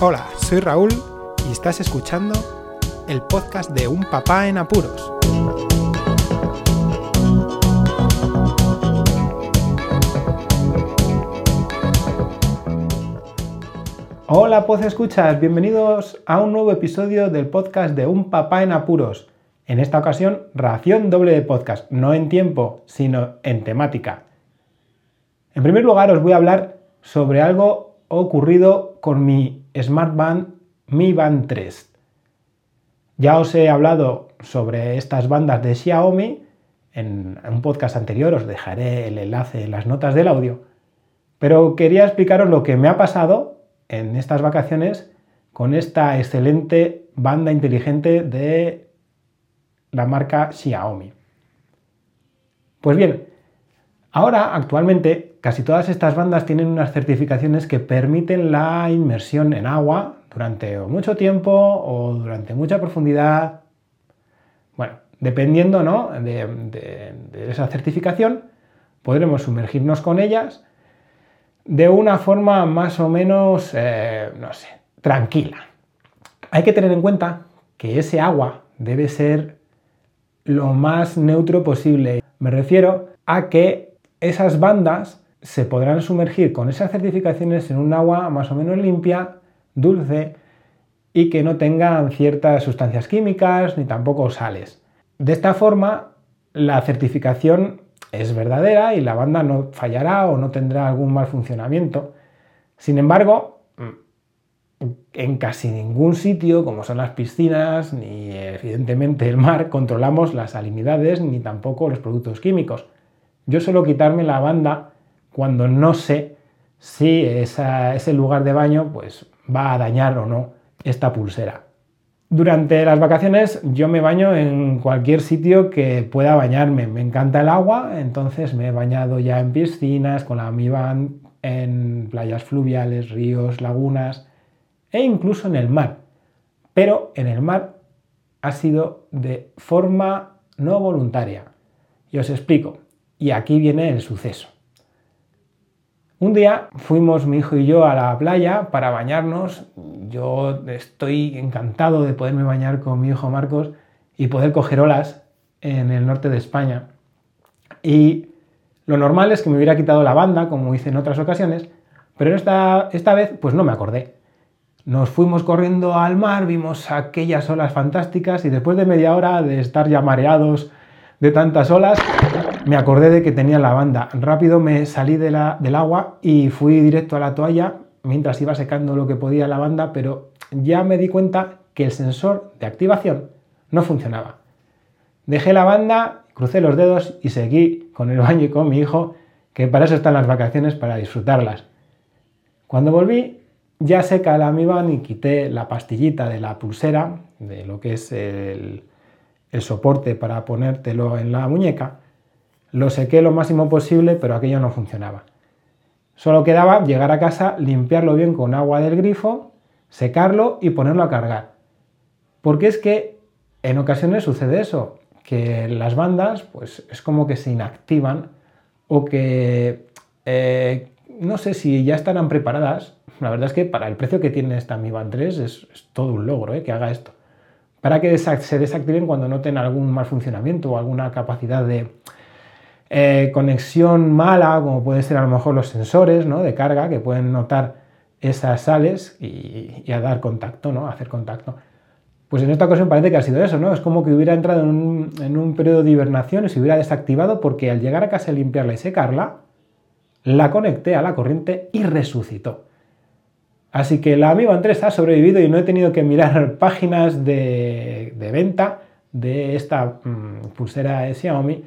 Hola, soy Raúl y estás escuchando el podcast de Un Papá en Apuros. Hola, Poz Escuchas, bienvenidos a un nuevo episodio del podcast de Un Papá en Apuros. En esta ocasión, ración doble de podcast, no en tiempo, sino en temática. En primer lugar, os voy a hablar sobre algo ocurrido con mi Smart Band Mi Band 3. Ya os he hablado sobre estas bandas de Xiaomi en un podcast anterior, os dejaré el enlace en las notas del audio, pero quería explicaros lo que me ha pasado en estas vacaciones con esta excelente banda inteligente de la marca Xiaomi. Pues bien, ahora actualmente casi todas estas bandas tienen unas certificaciones que permiten la inmersión en agua durante mucho tiempo o durante mucha profundidad. Bueno, dependiendo de, esa certificación, podremos sumergirnos con ellas de una forma más o menos, eh, no sé, tranquila. Hay que tener en cuenta que ese agua debe ser lo más neutro posible. Me refiero a que esas bandas se podrán sumergir con esas certificaciones en un agua más o menos limpia, dulce y que no tengan ciertas sustancias químicas ni tampoco sales. De esta forma, la certificación es verdadera y la banda no fallará o no tendrá algún mal funcionamiento. Sin embargo, en casi ningún sitio, como son las piscinas, ni evidentemente el mar, controlamos las salinidades ni tampoco los productos químicos. Yo suelo quitarme la banda cuando no sé si ese lugar de baño pues, va a dañar o no esta pulsera. Durante las vacaciones yo me baño en cualquier sitio que pueda bañarme. Me encanta el agua, entonces me he bañado ya en piscinas, con la Mi en playas fluviales, ríos, lagunas e incluso en el mar. Pero en el mar ha sido de forma no voluntaria. Y os explico. Y aquí viene el suceso. Un día fuimos mi hijo y yo a la playa para bañarnos. Yo estoy encantado de poderme bañar con mi hijo Marcos y poder coger olas en el norte de España. Y lo normal es que me hubiera quitado la banda, como hice en otras ocasiones, pero esta, esta vez pues no me acordé. Nos fuimos corriendo al mar, vimos aquellas olas fantásticas y después de media hora de estar ya mareados de tantas olas, me acordé de que tenía la banda. Rápido me salí del agua y fui directo a la toalla mientras iba secando lo que podía la banda, pero ya me di cuenta que el sensor de activación no funcionaba. Dejé la banda, crucé los dedos y seguí con el baño y con mi hijo, que para eso están las vacaciones, para disfrutarlas. Cuando volví, ya seca la Mi y quité la pastillita de la pulsera, de lo que es el soporte para ponértelo en la muñeca, lo sequé lo máximo posible, pero aquello no funcionaba. Solo quedaba llegar a casa, limpiarlo bien con agua del grifo, secarlo y ponerlo a cargar. Porque es que en ocasiones sucede eso, que las bandas pues es como que se inactivan o que eh, no sé si ya estarán preparadas. La verdad es que para el precio que tiene esta Mi Band 3 es, todo un logro eh, que haga esto para que se desactiven cuando noten algún mal funcionamiento o alguna capacidad de eh, conexión mala, como pueden ser a lo mejor los sensores de carga que pueden notar esas sales y, a dar contacto, ¿no? hacer contacto. Pues en esta ocasión parece que ha sido eso, ¿no? Es como que hubiera entrado en un, periodo de hibernación y se hubiera desactivado porque al llegar a casa a limpiarla y secarla, la conecté a la corriente y resucitó. Así que la Amigo 3 ha sobrevivido y no he tenido que mirar páginas de, venta de esta mm, pulsera de Xiaomi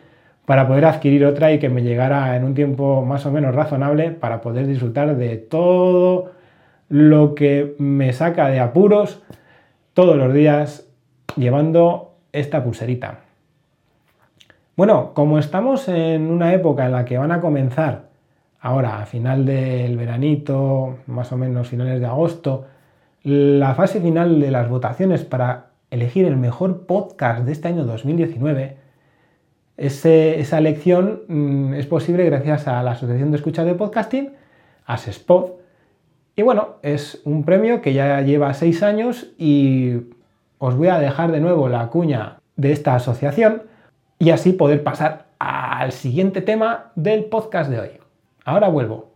para poder adquirir otra y que me llegara en un tiempo más o menos razonable para poder disfrutar de todo lo que me saca de apuros todos los días llevando esta pulserita. Bueno, como estamos en una época en la que van a comenzar Ahora, a final del veranito, más o menos finales de agosto, la fase final de las votaciones para elegir el mejor podcast de este año 2019, esa elección mm, es posible gracias a la Asociación de Escucha de Podcasting, ASESPOD, Y bueno, es un premio que ya lleva seis años y os voy a dejar de nuevo la cuña de esta asociación y así poder pasar al siguiente tema del podcast de hoy. Ahora vuelvo.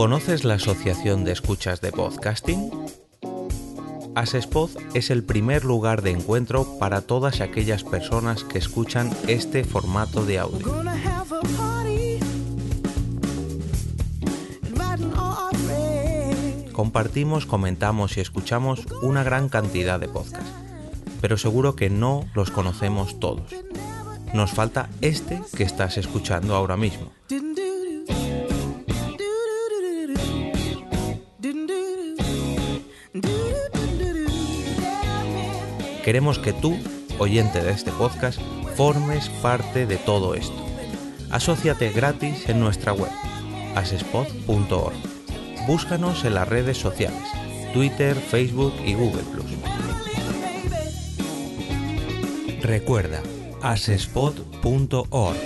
¿Conoces la Asociación de Escuchas de Podcasting? Asespod es el primer lugar de encuentro para todas aquellas personas que escuchan este formato de audio. Compartimos, comentamos y escuchamos una gran cantidad de podcasts, pero seguro que no los conocemos todos. Nos falta este que estás escuchando ahora mismo. Queremos que tú, oyente de este podcast, formes parte de todo esto. Asociate gratis en nuestra web, asespod.org. Búscanos en las redes sociales, Twitter, Facebook y Google ⁇ Recuerda, asespod.org.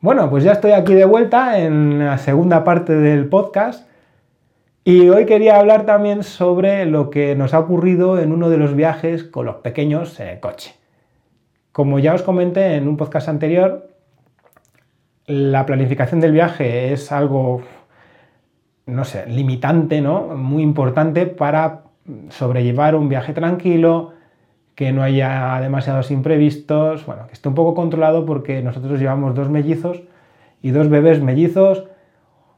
Bueno, pues ya estoy aquí de vuelta en la segunda parte del podcast y hoy quería hablar también sobre lo que nos ha ocurrido en uno de los viajes con los pequeños en el coche. Como ya os comenté en un podcast anterior, la planificación del viaje es algo, no sé, limitante, ¿no? Muy importante para sobrellevar un viaje tranquilo, que no haya demasiados imprevistos, bueno, que esté un poco controlado porque nosotros llevamos dos mellizos y dos bebés mellizos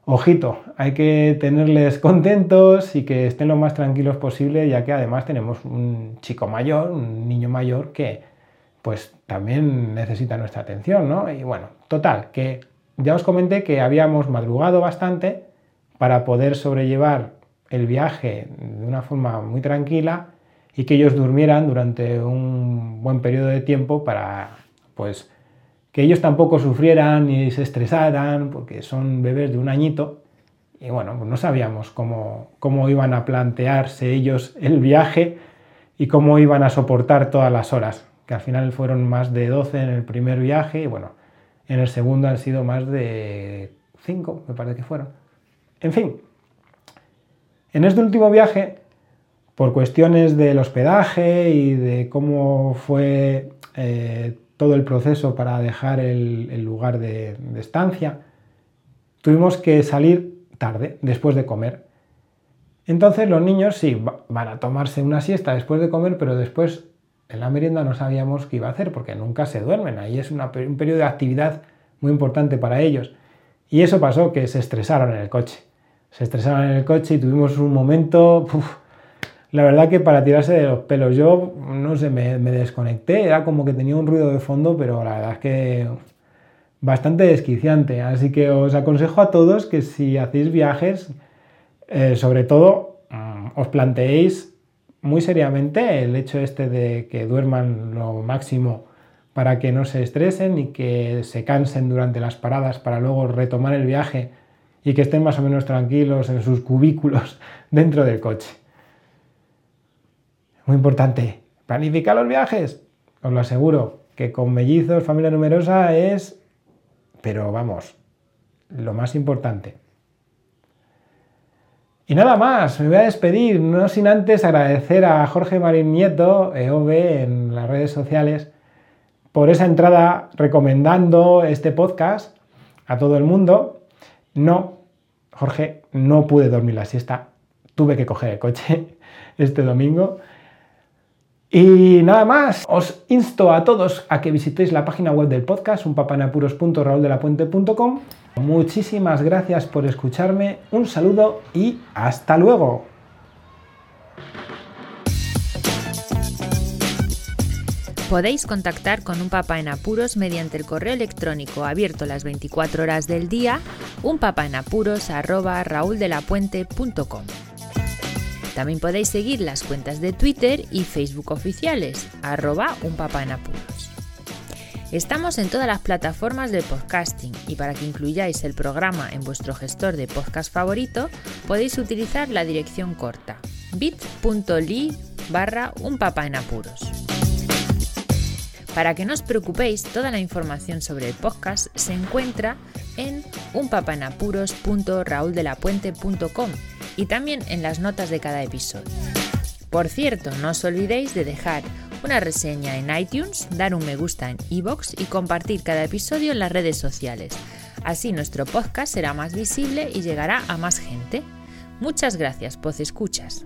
Ojito, hay que tenerles contentos y que estén lo más tranquilos posible, ya que además tenemos un chico mayor, un niño mayor que pues también necesita nuestra atención, ¿no? Y bueno, total, que ya os comenté que habíamos madrugado bastante para poder sobrellevar el viaje de una forma muy tranquila y que ellos durmieran durante un buen periodo de tiempo para pues que ellos tampoco sufrieran ni se estresaran, porque son bebés de un añito, y bueno, pues no sabíamos cómo, cómo iban a plantearse ellos el viaje y cómo iban a soportar todas las horas, que al final fueron más de 12 en el primer viaje, y bueno, en el segundo han sido más de 5, me parece que fueron. En fin, en este último viaje, por cuestiones del hospedaje y de cómo fue eh, todo el proceso para dejar el, lugar de, estancia, tuvimos que salir tarde, después de comer. Entonces los niños sí van a tomarse una siesta después de comer, pero después en la merienda no sabíamos qué iba a hacer porque nunca se duermen. Ahí es un periodo de actividad muy importante para ellos. Y eso pasó, que se estresaron en el coche. Se estresaron en el coche y tuvimos un momento la verdad que para tirarse de los pelos, yo no sé, me, desconecté, era como que tenía un ruido de fondo, pero la verdad es que bastante desquiciante. Así que os aconsejo a todos que si hacéis viajes, eh, sobre todo mm, os planteéis muy seriamente el hecho este de que duerman lo máximo para que no se estresen y que se cansen durante las paradas para luego retomar el viaje y que estén más o menos tranquilos en sus cubículos dentro del coche. Muy importante, planificar los viajes. Os lo aseguro, que con mellizos, familia numerosa es, pero vamos, lo más importante. Y nada más, me voy a despedir, no sin antes agradecer a Jorge Marín Nieto, EOB, en las redes sociales, por esa entrada recomendando este podcast a todo el mundo. No, Jorge, no pude dormir la siesta, tuve que coger el coche este domingo. Y nada más, os insto a todos a que visitéis la página web del podcast, unpapanapuros.raúldelapuente.com. Muchísimas gracias por escucharme, un saludo y hasta luego. Podéis contactar con un papá en apuros mediante el correo electrónico abierto las 24 horas del día, unpapaenapuros@raúldelapuente.com. También podéis seguir las cuentas de Twitter y Facebook oficiales, arroba un. Estamos en todas las plataformas de podcasting y para que incluyáis el programa en vuestro gestor de podcast favorito podéis utilizar la dirección corta bit.ly barra un. Para que no os preocupéis, toda la información sobre el podcast se encuentra en unpapanapuros.rauldelapuente.com y también en las notas de cada episodio. Por cierto, no os olvidéis de dejar una reseña en iTunes, dar un me gusta en iBox y compartir cada episodio en las redes sociales. Así nuestro podcast será más visible y llegará a más gente. Muchas gracias, Poz Escuchas.